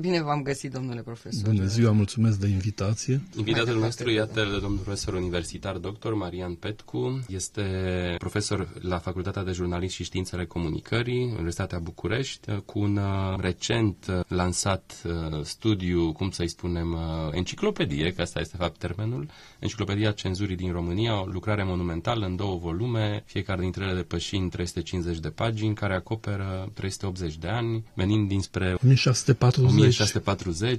Bine v-am găsit, domnule profesor. Bună ziua, mulțumesc de invitație. Invitatul nostru, iată, domnul profesor universitar dr. Marian Petcu, este profesor la Facultatea de Jurnalism și Științele Comunicării, Universitatea București, cu un uh, recent uh, lansat uh, studiu, cum să-i spunem, enciclopedie, că asta este fapt termenul, Enciclopedia Cenzurii din România, o lucrare monumentală în două volume, fiecare dintre ele depășind 350 de pagini, care acoperă 380 de ani, venind dinspre 1640 1640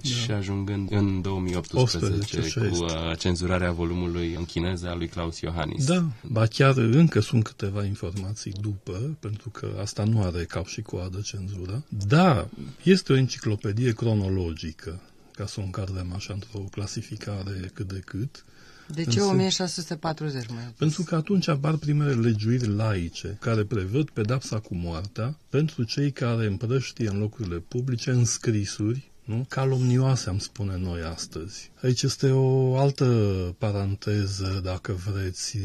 da. și ajungând în 2018 18, cu uh, cenzurarea volumului în chineză a lui Claus Iohannis. Da, ba chiar încă sunt câteva informații după, pentru că asta nu are cap și coadă cenzură. Da, este o enciclopedie cronologică, ca să o încadrăm așa într-o clasificare cât de cât. De ce 1640 mai Pentru că atunci apar primele legiuiri laice care prevăd pedapsa cu moartea pentru cei care împrăștie în locurile publice înscrisuri nu? calomnioase, am spune noi astăzi. Aici este o altă paranteză, dacă vreți.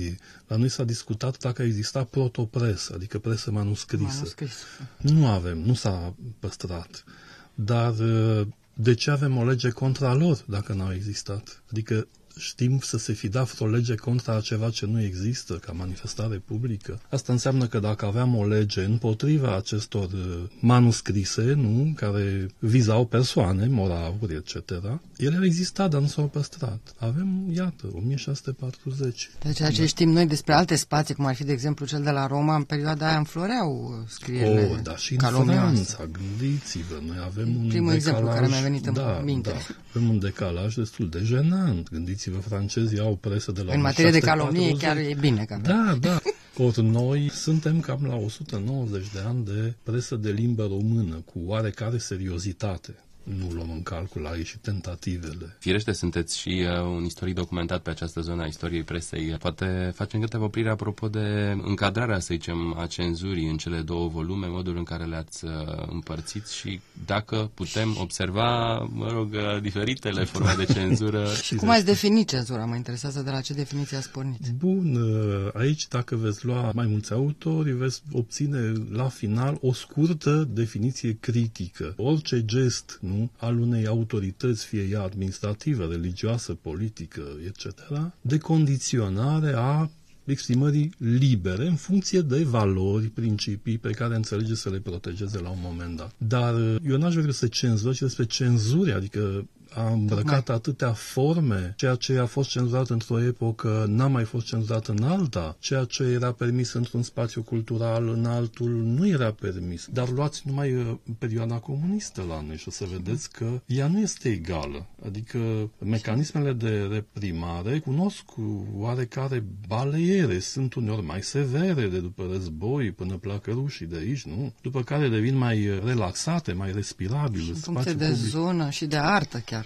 La noi s-a discutat dacă exista protopresă, adică presă manuscrisă. Manuscris. Nu avem, nu s-a păstrat. Dar de ce avem o lege contra lor dacă n-au existat? Adică știm să se fi dat vreo lege contra ceva ce nu există ca manifestare publică. Asta înseamnă că dacă aveam o lege împotriva acestor uh, manuscrise, nu, care vizau persoane, moraluri, etc., ele au existat, dar nu s-au păstrat. Avem, iată, 1640. Deci ceea ce știm noi despre alte spații, cum ar fi, de exemplu, cel de la Roma, în perioada aia înfloreau uh, scrierile Oh, da, și în Franța, gândiți-vă, noi avem un Primul decalaj, exemplu care mi-a venit în da, minte. Da, avem un decalaj destul de jenant. Gândiți gândiți-vă, francezii au presă de la În materie de calomnie chiar e bine. Că da, da. Ori noi suntem cam la 190 de ani de presă de limbă română, cu oarecare seriozitate nu luăm în calcul aici și tentativele. Firește, sunteți și uh, un istoric documentat pe această zonă a istoriei presei. Poate facem câteva oprire apropo de încadrarea, să zicem, a cenzurii în cele două volume, modul în care le-ați uh, împărțit și dacă putem observa, mă rog, uh, diferitele forme de cenzură. și cum ați definit cenzura? Mă interesează de la ce definiție ați pornit. Bun, uh, aici dacă veți lua mai mulți autori, veți obține la final o scurtă definiție critică. Orice gest, nu? nu, al unei autorități, fie ea administrativă, religioasă, politică, etc., de condiționare a exprimării libere în funcție de valori, principii pe care înțelege să le protejeze la un moment dat. Dar eu n-aș vrea să cenzură, ci despre cenzuri, adică a îmbrăcat atâtea forme, ceea ce a fost cenzurat într-o epocă n-a mai fost cenzurat în alta, ceea ce era permis într-un spațiu cultural, în altul nu era permis. Dar luați numai uh, perioada comunistă la noi și o să vedeți că ea nu este egală. Adică mecanismele de reprimare cunosc oarecare baleiere, sunt uneori mai severe de după război până pleacă rușii de aici, nu? După care devin mai relaxate, mai respirabile. În funcție de public. zonă și de artă chiar.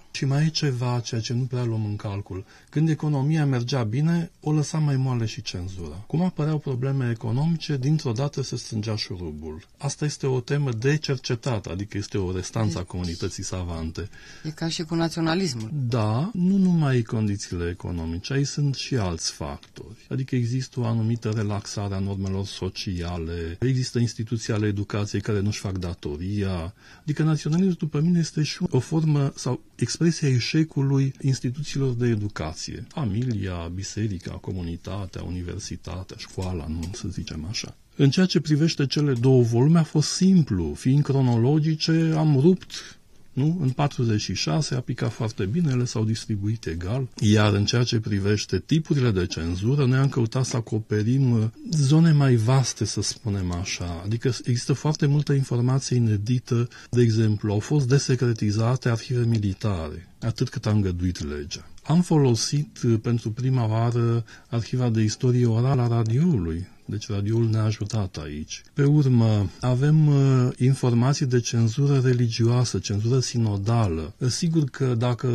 Și mai e ceva, ceea ce nu prea luăm în calcul. Când economia mergea bine, o lăsa mai moale și cenzura. Cum apăreau probleme economice, dintr-o dată se strângea șurubul. Asta este o temă de cercetat, adică este o restanță a comunității savante. E ca și cu naționalismul. Da, nu numai condițiile economice, aici sunt și alți factori. Adică există o anumită relaxare a normelor sociale, există instituții ale educației care nu-și fac datoria. Adică naționalismul, după mine, este și o formă sau expresia eșecului instituțiilor de educație. Familia, biserica, comunitatea, universitatea, școala, nu să zicem așa. În ceea ce privește cele două volume a fost simplu. Fiind cronologice, am rupt nu? În 46 a picat foarte bine, ele s-au distribuit egal, iar în ceea ce privește tipurile de cenzură, noi am căutat să acoperim uh, zone mai vaste, să spunem așa. Adică există foarte multă informație inedită, de exemplu, au fost desecretizate arhive militare, atât cât a îngăduit legea. Am folosit uh, pentru prima oară arhiva de istorie orală a radioului, deci radioul ne-a ajutat aici. Pe urmă, avem uh, informații de cenzură religioasă, cenzură sinodală. Sigur că dacă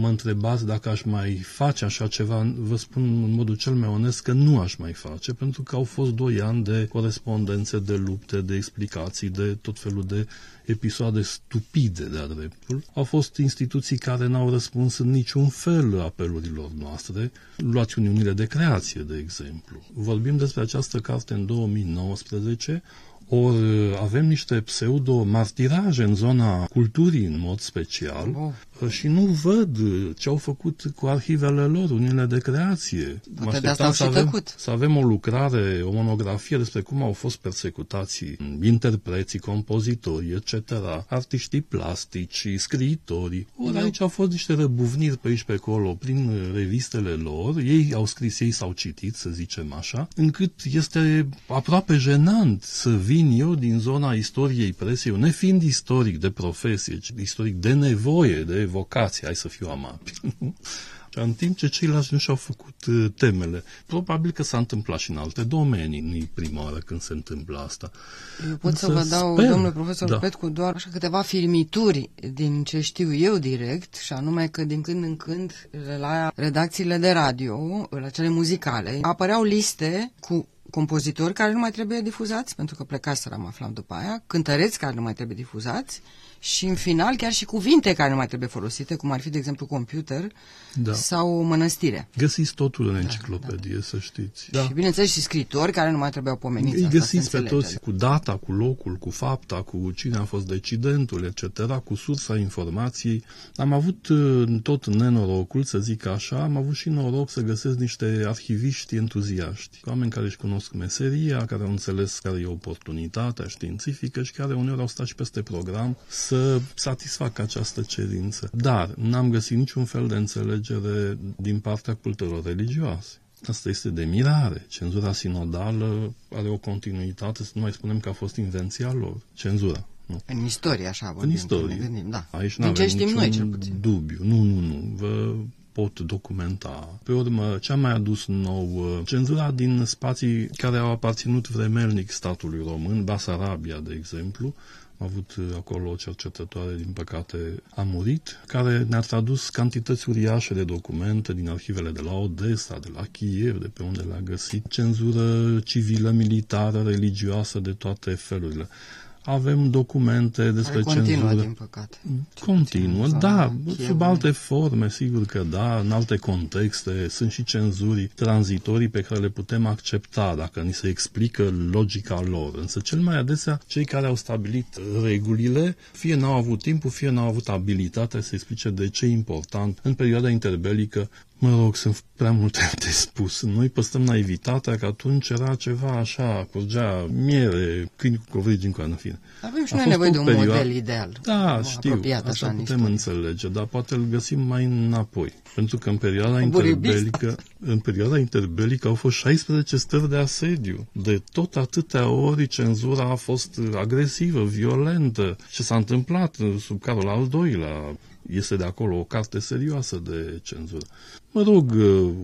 mă întrebați dacă aș mai face așa ceva, vă spun în modul cel mai onest că nu aș mai face, pentru că au fost doi ani de corespondențe, de lupte, de explicații, de tot felul de episoade stupide de-a dreptul. Au fost instituții care n-au răspuns în niciun fel apelurilor noastre. Luați Uniunile de Creație, de exemplu. Vorbim despre această carte în 2019, ori avem niște pseudo-martiraje în zona culturii în mod special oh. și nu văd ce au făcut cu arhivele lor, unile de creație. Poate de asta să avem, să avem o lucrare, o monografie despre cum au fost persecutați interpreții, compozitorii, etc., artiștii plastici, scriitorii. Ori aici au fost niște răbuvniri pe aici pe acolo prin revistele lor, ei au scris, ei s-au citit, să zicem așa, încât este aproape jenant să vii vin eu din zona istoriei presiei, nefiind istoric de profesie, ci istoric de nevoie, de vocație, hai să fiu amabil. în timp ce ceilalți nu și-au făcut uh, temele. Probabil că s-a întâmplat și în alte domenii, nu-i prima oară când se întâmplă asta. Eu pot Însă să vă dau, sper, domnule profesor da. Petcu, doar așa câteva filmituri din ce știu eu direct, și anume că din când în când la redacțiile de radio, la cele muzicale, apăreau liste cu compozitori care nu mai trebuie difuzați, pentru că plecaseră, am aflat după aia, cântăreți care nu mai trebuie difuzați și în final chiar și cuvinte care nu mai trebuie folosite, cum ar fi, de exemplu, computer da. sau mănăstire. Găsiți totul în da, enciclopedie, da, da. să știți. Da. Și bineînțeles și scritori care nu mai trebuiau pomeniți. Îi găsiți pe toți cu data, cu locul, cu fapta, cu cine a fost decidentul, etc., cu sursa informației. Am avut uh, tot nenorocul, să zic așa, am avut și noroc să găsesc niște arhiviști entuziaști, oameni care își cunosc meseria, care au înțeles care e oportunitatea științifică și care uneori au stat și peste program să satisfacă această cerință. Dar n-am găsit niciun fel de înțelegere din partea cultelor religioase. Asta este de mirare. Cenzura sinodală are o continuitate, să nu mai spunem că a fost invenția lor. Cenzura. Nu. În istorie, așa vorbim. În istorie. Gândim, da. Aici nu avem niciun noi, cel puțin. dubiu. Nu, nu, nu. Vă pot documenta. Pe urmă, ce a mai adus nou? Cenzura din spații care au aparținut vremelnic statului român, Basarabia, de exemplu, am avut uh, acolo o cercetătoare, din păcate a murit, care ne-a tradus cantități uriașe de documente din arhivele de la Odessa, de la Kiev, de pe unde le-a găsit, cenzură civilă, militară, religioasă, de toate felurile avem documente despre Care continuă, cenzură. din păcate. Continuă, da, sub alte forme, sigur că da, în alte contexte sunt și cenzuri tranzitorii pe care le putem accepta dacă ni se explică logica lor. Însă cel mai adesea cei care au stabilit regulile fie n-au avut timpul, fie n-au avut abilitatea să explice de ce e important în perioada interbelică Mă rog, sunt prea multe de spus. Noi păstrăm naivitatea că atunci era ceva așa, curgea miere, câini cu covrigi în coană, fine. Avem și noi nevoie de un perioadă... model ideal. Da, știu, asta așa putem înțelege, dar poate îl găsim mai înapoi. Pentru că în perioada interbelică, în perioada interbelică au fost 16 stări de asediu. De tot atâtea ori cenzura a fost agresivă, violentă. Ce s-a întâmplat sub Carol al II-lea? Este de acolo o carte serioasă de cenzură. Mă rog,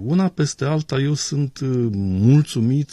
una peste alta, eu sunt uh, mulțumit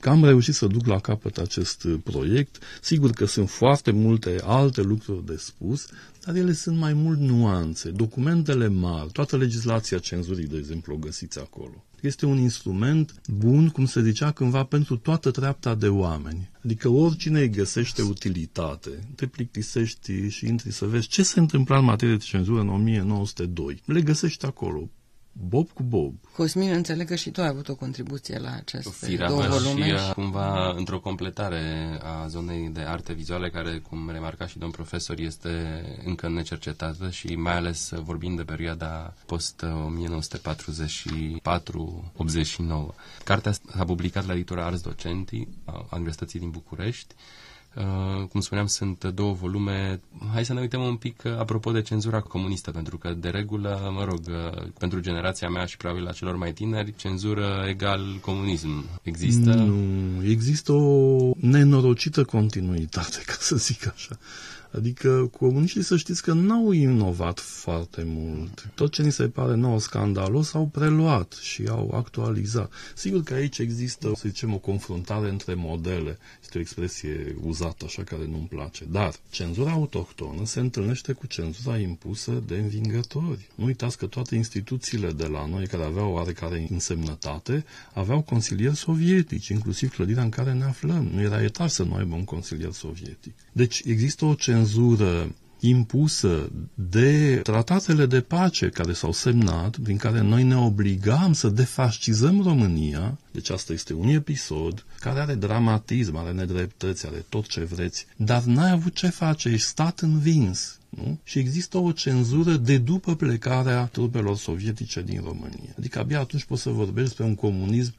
că am reușit să duc la capăt acest uh, proiect. Sigur că sunt foarte multe alte lucruri de spus, dar ele sunt mai mult nuanțe. Documentele mari, toată legislația cenzurii, de exemplu, o găsiți acolo. Este un instrument bun, cum se zicea cândva, pentru toată treapta de oameni. Adică oricine îi găsește utilitate, te plictisești și intri să vezi ce se întâmpla în materie de cenzură în 1902. Le găsești acolo Bob cu Bob. Cosmin, înțeleg că și tu ai avut o contribuție la aceste două volume. și uh, cumva într-o completare a zonei de arte vizuale, care, cum remarca și domn profesor, este încă necercetată și mai ales vorbind de perioada post-1944-89. Cartea s-a publicat la editura Ars Docenti a Universității din București Uh, cum spuneam, sunt două volume. Hai să ne uităm un pic uh, apropo de cenzura comunistă, pentru că, de regulă, mă rog, uh, pentru generația mea și probabil la celor mai tineri, cenzură egal comunism. Există? Nu, există o nenorocită continuitate, ca să zic așa. Adică comuniștii să știți că n-au inovat foarte mult. Tot ce ni se pare nou scandalos au preluat și au actualizat. Sigur că aici există, să zicem, o confruntare între modele. Este o expresie uzată așa care nu-mi place. Dar cenzura autohtonă se întâlnește cu cenzura impusă de învingători. Nu uitați că toate instituțiile de la noi care aveau oarecare însemnătate aveau consilieri sovietici, inclusiv clădirea în care ne aflăm. Nu era etar să nu aibă un consilier sovietic. Deci există o cenzură cenzură impusă de tratatele de pace care s-au semnat, prin care noi ne obligam să defascizăm România, deci asta este un episod care are dramatism, are nedreptăți, are tot ce vreți, dar n-ai avut ce face, ești stat învins. Nu? Și există o cenzură de după plecarea trupelor sovietice din România. Adică abia atunci poți să vorbești despre un comunism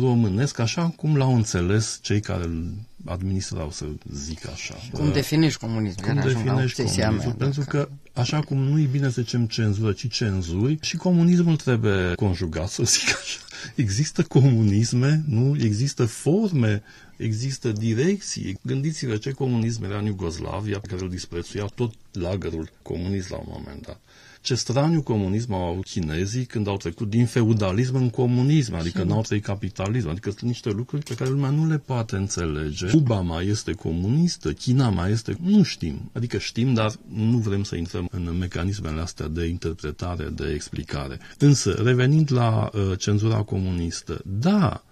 românesc, așa cum l-au înțeles cei care îl administrau, să zic așa. Cum definești comunismul? Cum definești comunismul? Mea, pentru că, așa cum nu e bine să zicem cenzură, ci cenzuri, și comunismul trebuie conjugat, să zic așa. Există comunisme, nu? Există forme, există direcții. Gândiți-vă ce comunism era în Iugoslavia, pe care îl disprețuia tot lagărul comunist la un moment dat ce straniu comunism au avut chinezii când au trecut din feudalism în comunism, adică n-au trăit capitalism, adică sunt niște lucruri pe care lumea nu le poate înțelege. Cuba mai este comunistă, China mai este, nu știm, adică știm, dar nu vrem să intrăm în mecanismele astea de interpretare, de explicare. Însă, revenind la uh, cenzura comunistă, da,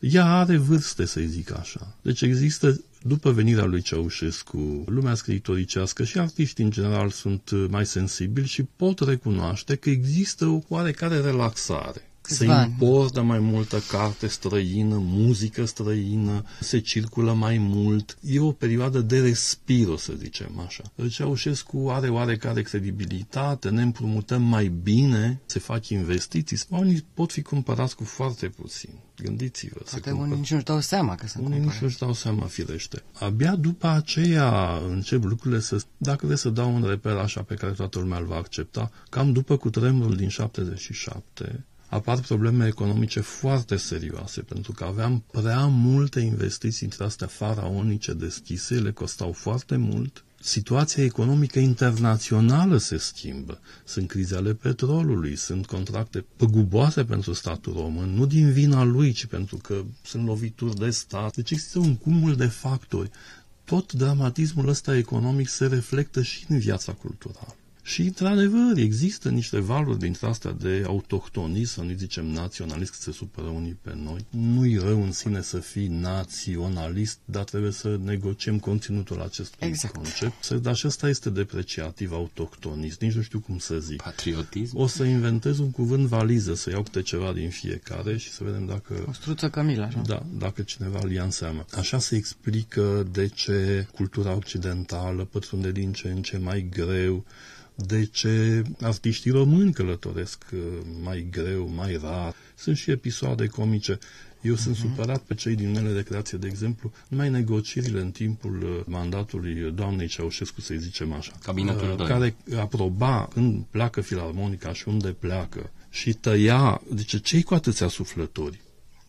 ea are vârste, să zic așa. Deci există după venirea lui Ceaușescu, lumea scriitoricească și artiștii în general sunt mai sensibili și pot recunoaște că există o oarecare relaxare se importă mai multă carte străină, muzică străină, se circulă mai mult. E o perioadă de respir, o să zicem așa. Ceaușescu are oarecare credibilitate, ne împrumutăm mai bine, se fac investiții, oamenii pot fi cumpărați cu foarte puțin. Gândiți-vă. Poate unii nici nu-și dau seama că sunt Unii nici nu-și dau seama, firește. Abia după aceea încep lucrurile să... Dacă vreți să dau un reper așa pe care toată lumea îl va accepta, cam după cutremurul din 77, apar probleme economice foarte serioase, pentru că aveam prea multe investiții între astea faraonice deschise, le costau foarte mult. Situația economică internațională se schimbă. Sunt crize ale petrolului, sunt contracte păguboase pentru statul român, nu din vina lui, ci pentru că sunt lovituri de stat. Deci există un cumul de factori. Tot dramatismul ăsta economic se reflectă și în viața culturală. Și, într-adevăr, există niște valuri dintre astea de autohtonism, să nu zicem naționalist, că se supără unii pe noi. Nu-i rău în sine să fii naționalist, dar trebuie să negociem conținutul acestui exact. concept. Dar și ăsta este depreciativ, autohtonism, nici nu știu cum să zic. Patriotism? O să inventez un cuvânt valiză, să iau câte ceva din fiecare și să vedem dacă... O struță Camila, așa. Da, dacă cineva îl ia în seamă. Așa se explică de ce cultura occidentală pătrunde din ce în ce mai greu de ce artiștii români călătoresc uh, mai greu, mai rar. Sunt și episoade comice. Eu sunt uh-huh. supărat pe cei din mele de creație, de exemplu, numai negocierile în timpul uh, mandatului doamnei Ceaușescu, să-i zicem așa. Cabinetul uh, care aproba când pleacă filarmonica și unde pleacă și tăia, deci cei cu atâția suflători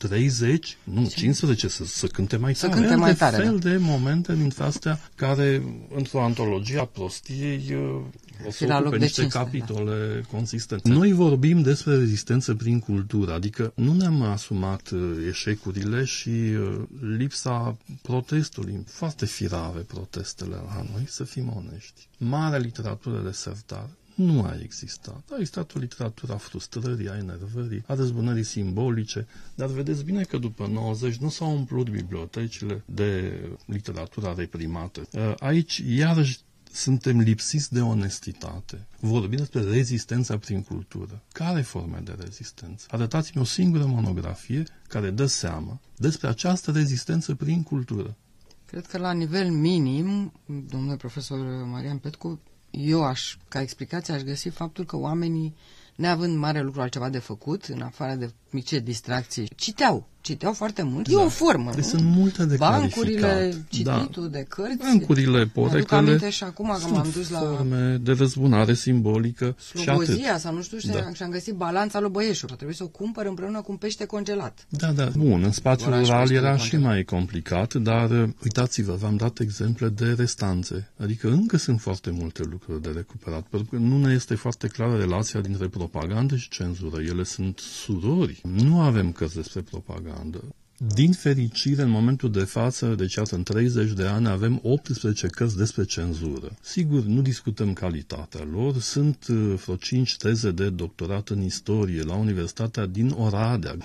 30, nu, 15, să, să cânte mai să tare. Cânte mai tare, fel da. de momente dintre astea care, într-o antologie a prostiei, uh, o să ocupe niște 500, da. capitole da. consistente. Noi vorbim despre rezistență prin cultură, adică nu ne-am asumat uh, eșecurile și uh, lipsa protestului. Foarte firave protestele la noi, să fim onești. Mare literatură de sertar, nu a existat. A existat o literatură a frustrării, a enervării, a răzbunării simbolice, dar vedeți bine că după 90 nu s-au umplut bibliotecile de literatura reprimată. Uh, aici, iarăși, suntem lipsiți de onestitate. Vorbim despre rezistența prin cultură. Care forme de rezistență? Arătați-mi o singură monografie care dă seama despre această rezistență prin cultură. Cred că la nivel minim, domnule profesor Marian Petcu, eu aș, ca explicație, aș găsi faptul că oamenii, neavând mare lucru altceva de făcut, în afară de mici distracții, citeau citeau foarte mult. Da. E o formă, deci sunt multe de Bancurile, cititul da. de cărți. Bancurile, poreclele. și acum că m-am dus la... forme de răzbunare simbolică Slobozia sau nu știu ce, da. și am găsit balanța lui Băieșul. Trebuie să o cumpăr împreună cu un pește congelat. Da, da. Bun, în spațiul rural era și mai complicat, dar uh, uitați-vă, v-am dat exemple de restanțe. Adică încă sunt foarte multe lucruri de recuperat, pentru că nu ne este foarte clară relația dintre propagandă și cenzură. Ele sunt surori. Nu avem cărți despre propagandă propagandă. Din fericire, în momentul de față, deci iată, în 30 de ani, avem 18 cărți despre cenzură. Sigur, nu discutăm calitatea lor, sunt uh, vreo 5 teze de doctorat în istorie la Universitatea din Oradea.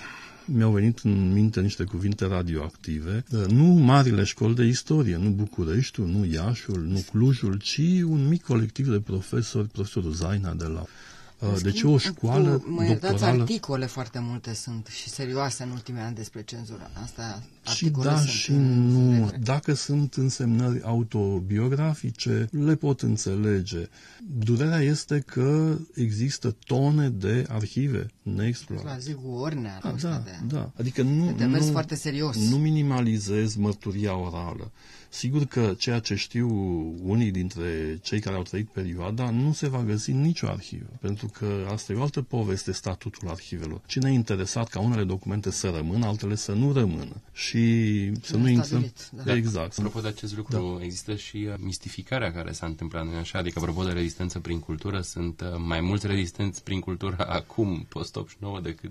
mi-au venit în minte niște cuvinte radioactive. Nu marile școli de istorie, nu Bucureștiul, nu Iașul, nu Clujul, ci un mic colectiv de profesori, profesorul Zaina de la Uh, deci o școală cu, mă doctorală... articole foarte multe sunt și serioase în ultimii ani despre cenzură. Asta și da și nu. Dacă sunt însemnări autobiografice, le pot înțelege. Durerea este că există tone de arhive neexplorate. La zi Ornea. Da, da, de, da. Adică nu, nu, foarte serios. nu minimalizez mărturia orală. Sigur că ceea ce știu unii dintre cei care au trăit perioada nu se va găsi în nicio arhivă, pentru că asta e o altă poveste, statutul arhivelor. Cine e interesat ca unele documente să rămână, altele să nu rămână și să nu intrăm... Da. Exact. Apropo de acest lucru, da. există și uh, mistificarea care s-a întâmplat, nu așa? Adică, apropo de rezistență prin cultură, sunt uh, mai mulți rezistenți prin cultură acum, post-89, decât...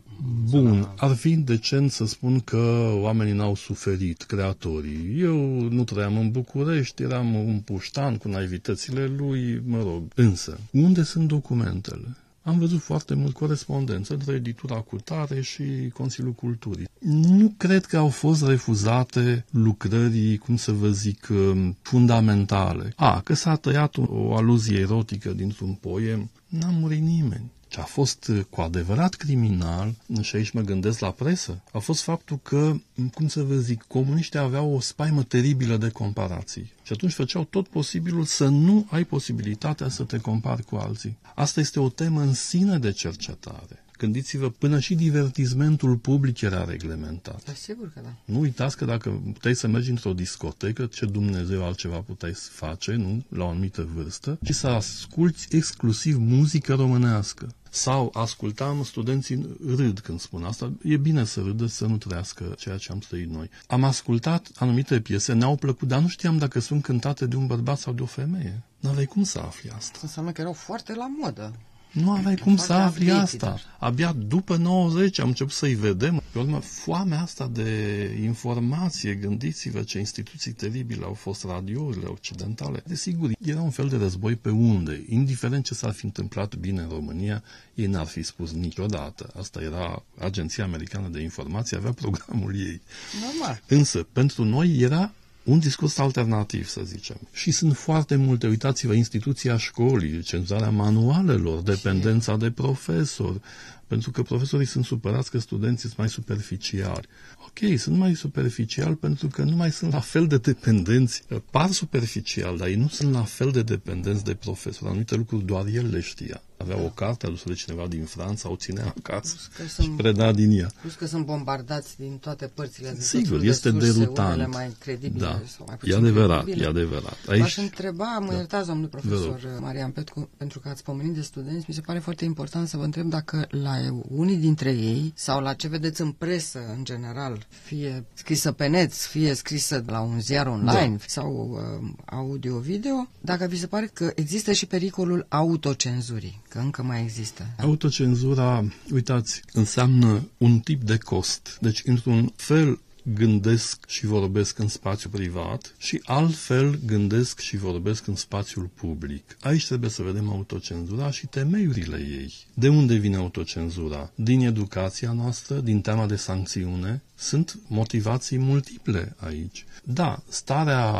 Bun, ar fi decent să spun că oamenii n-au suferit, creatorii. Eu nu trăiam în București, eram un puștan cu naivitățile lui, mă rog. Însă, unde sunt documentele? Am văzut foarte mult corespondență între editura Cutare și Consiliul Culturii. Nu cred că au fost refuzate lucrării, cum să vă zic, um, fundamentale. A, că s-a tăiat o aluzie erotică dintr-un poem, n-a murit nimeni. Ce a fost uh, cu adevărat criminal, și aici mă gândesc la presă, a fost faptul că, cum să vă zic, comuniștii aveau o spaimă teribilă de comparații. Și atunci făceau tot posibilul să nu ai posibilitatea să te compari cu alții. Asta este o temă în sine de cercetare. Gândiți-vă, până și divertismentul public era reglementat. Da, sigur că da. Nu uitați că dacă puteai să mergi într-o discotecă, ce Dumnezeu altceva puteai să face, nu? La o anumită vârstă, și să asculți exclusiv muzică românească. Sau ascultam, studenții râd când spun asta. E bine să râdă, să nu trăiască ceea ce am trăit noi. Am ascultat anumite piese, ne-au plăcut, dar nu știam dacă sunt cântate de un bărbat sau de o femeie. N-aveai cum să afli asta. Asta înseamnă că erau foarte la modă. Nu aveai cum să afli asta. Abia după 90 am început să-i vedem. Pe urmă, foamea asta de informație, gândiți-vă ce instituții teribile au fost radiourile occidentale. Desigur, era un fel de război pe unde, indiferent ce s-ar fi întâmplat bine în România, ei n-ar fi spus niciodată. Asta era Agenția Americană de Informație, avea programul ei. Normal. Însă, pentru noi era un discurs alternativ, să zicem. Și sunt foarte multe, uitați-vă, instituția școlii, cenzurarea manualelor, dependența de profesor, pentru că profesorii sunt supărați că studenții sunt mai superficiali. Ok, sunt mai superficial pentru că nu mai sunt la fel de dependenți. Par superficial, dar ei nu sunt la fel de dependenți de profesor. Anumite lucruri doar el le știa avea o carte adusă de cineva din Franța, o ținea acasă și sunt, preda din ea. Plus că sunt bombardați din toate părțile. De Sigur, este de surse, derutant. mai credibile da. sau mai e adevărat, credibile. e adevărat. Aici... V-aș întreba, mă da. iertați, domnul profesor Marian Petcu, pentru că ați pomenit de studenți, mi se pare foarte important să vă întreb dacă la unii dintre ei sau la ce vedeți în presă în general, fie scrisă pe net, fie scrisă la un ziar online da. sau uh, audio-video, dacă vi se pare că există și pericolul autocenzurii că încă mai există. Autocenzura, uitați, înseamnă un tip de cost. Deci, într-un fel, gândesc și vorbesc în spațiu privat și altfel gândesc și vorbesc în spațiul public. Aici trebuie să vedem autocenzura și temeiurile ei. De unde vine autocenzura? Din educația noastră, din teama de sancțiune, sunt motivații multiple aici. Da, starea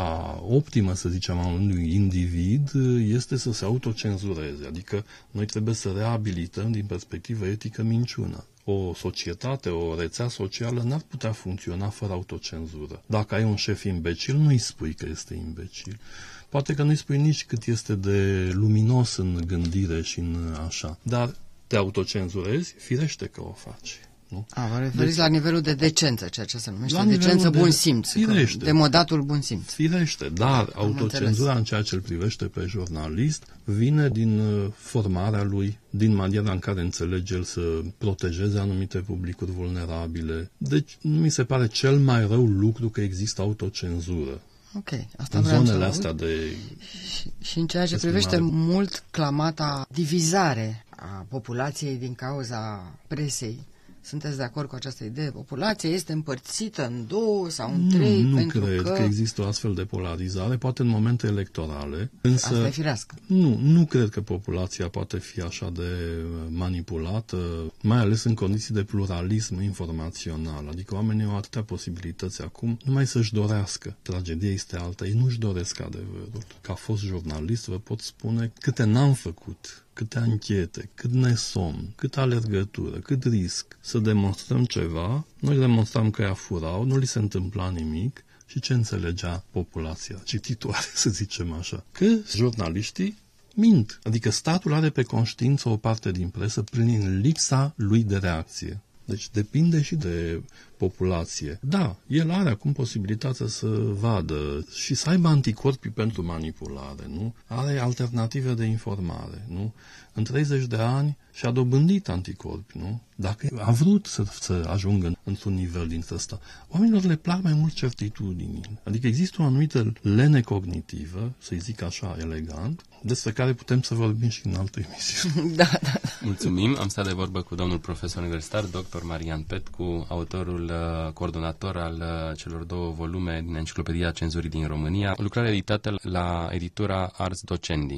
optimă, să zicem, a unui individ este să se autocenzureze, adică noi trebuie să reabilităm din perspectivă etică minciuna o societate, o rețea socială n-ar putea funcționa fără autocenzură. Dacă ai un șef imbecil, nu-i spui că este imbecil. Poate că nu-i spui nici cât este de luminos în gândire și în așa. Dar te autocenzurezi, firește că o faci. Nu? A, vă referiți deci, la nivelul de decență, ceea ce se numește decență de, bun simț. Firește. De modatul bun simț. Firește, dar Am autocenzura înțeles. în ceea ce îl privește pe jurnalist vine din uh, formarea lui, din maniera în care înțelege el să protejeze anumite publicuri vulnerabile. Deci nu mi se pare cel mai rău lucru că există autocenzură. Ok, asta în zonele astea de... Și, și în ceea ce privește mult clamata divizare a populației din cauza presei, sunteți de acord cu această idee? Populația este împărțită în două sau în trei? Nu, nu pentru cred că... că există o astfel de polarizare, poate în momente electorale. Însă, Asta e firească. Nu, nu cred că populația poate fi așa de manipulată, mai ales în condiții de pluralism informațional. Adică oamenii au atâtea posibilități acum, numai să-și dorească. Tragedia este alta, ei nu-și doresc adevărul. Ca fost jurnalist vă pot spune câte n-am făcut câte anchete, cât nesomn, cât alergătură, cât risc să demonstrăm ceva, noi demonstram că ea furau, nu li se întâmpla nimic și ce înțelegea populația cititoare, să zicem așa? Că jurnaliștii mint. Adică statul are pe conștiință o parte din presă prin lipsa lui de reacție. Deci depinde și de populație. Da, el are acum posibilitatea să vadă și să aibă anticorpi pentru manipulare, nu? Are alternative de informare, nu? În 30 de ani și-a dobândit anticorpi, nu? Dacă a vrut să, să ajungă într-un nivel din ăsta. Oamenilor le plac mai mult certitudini. Adică există o anumită lene cognitivă, să-i zic așa elegant, despre care putem să vorbim și în altă emisiune. da, da, da. Mulțumim. Am stat de vorbă cu domnul profesor universitar, dr. Marian Petcu, autorul uh, coordonator al uh, celor două volume din Enciclopedia Cenzurii din România, o lucrare editată la editura Ars Docendi.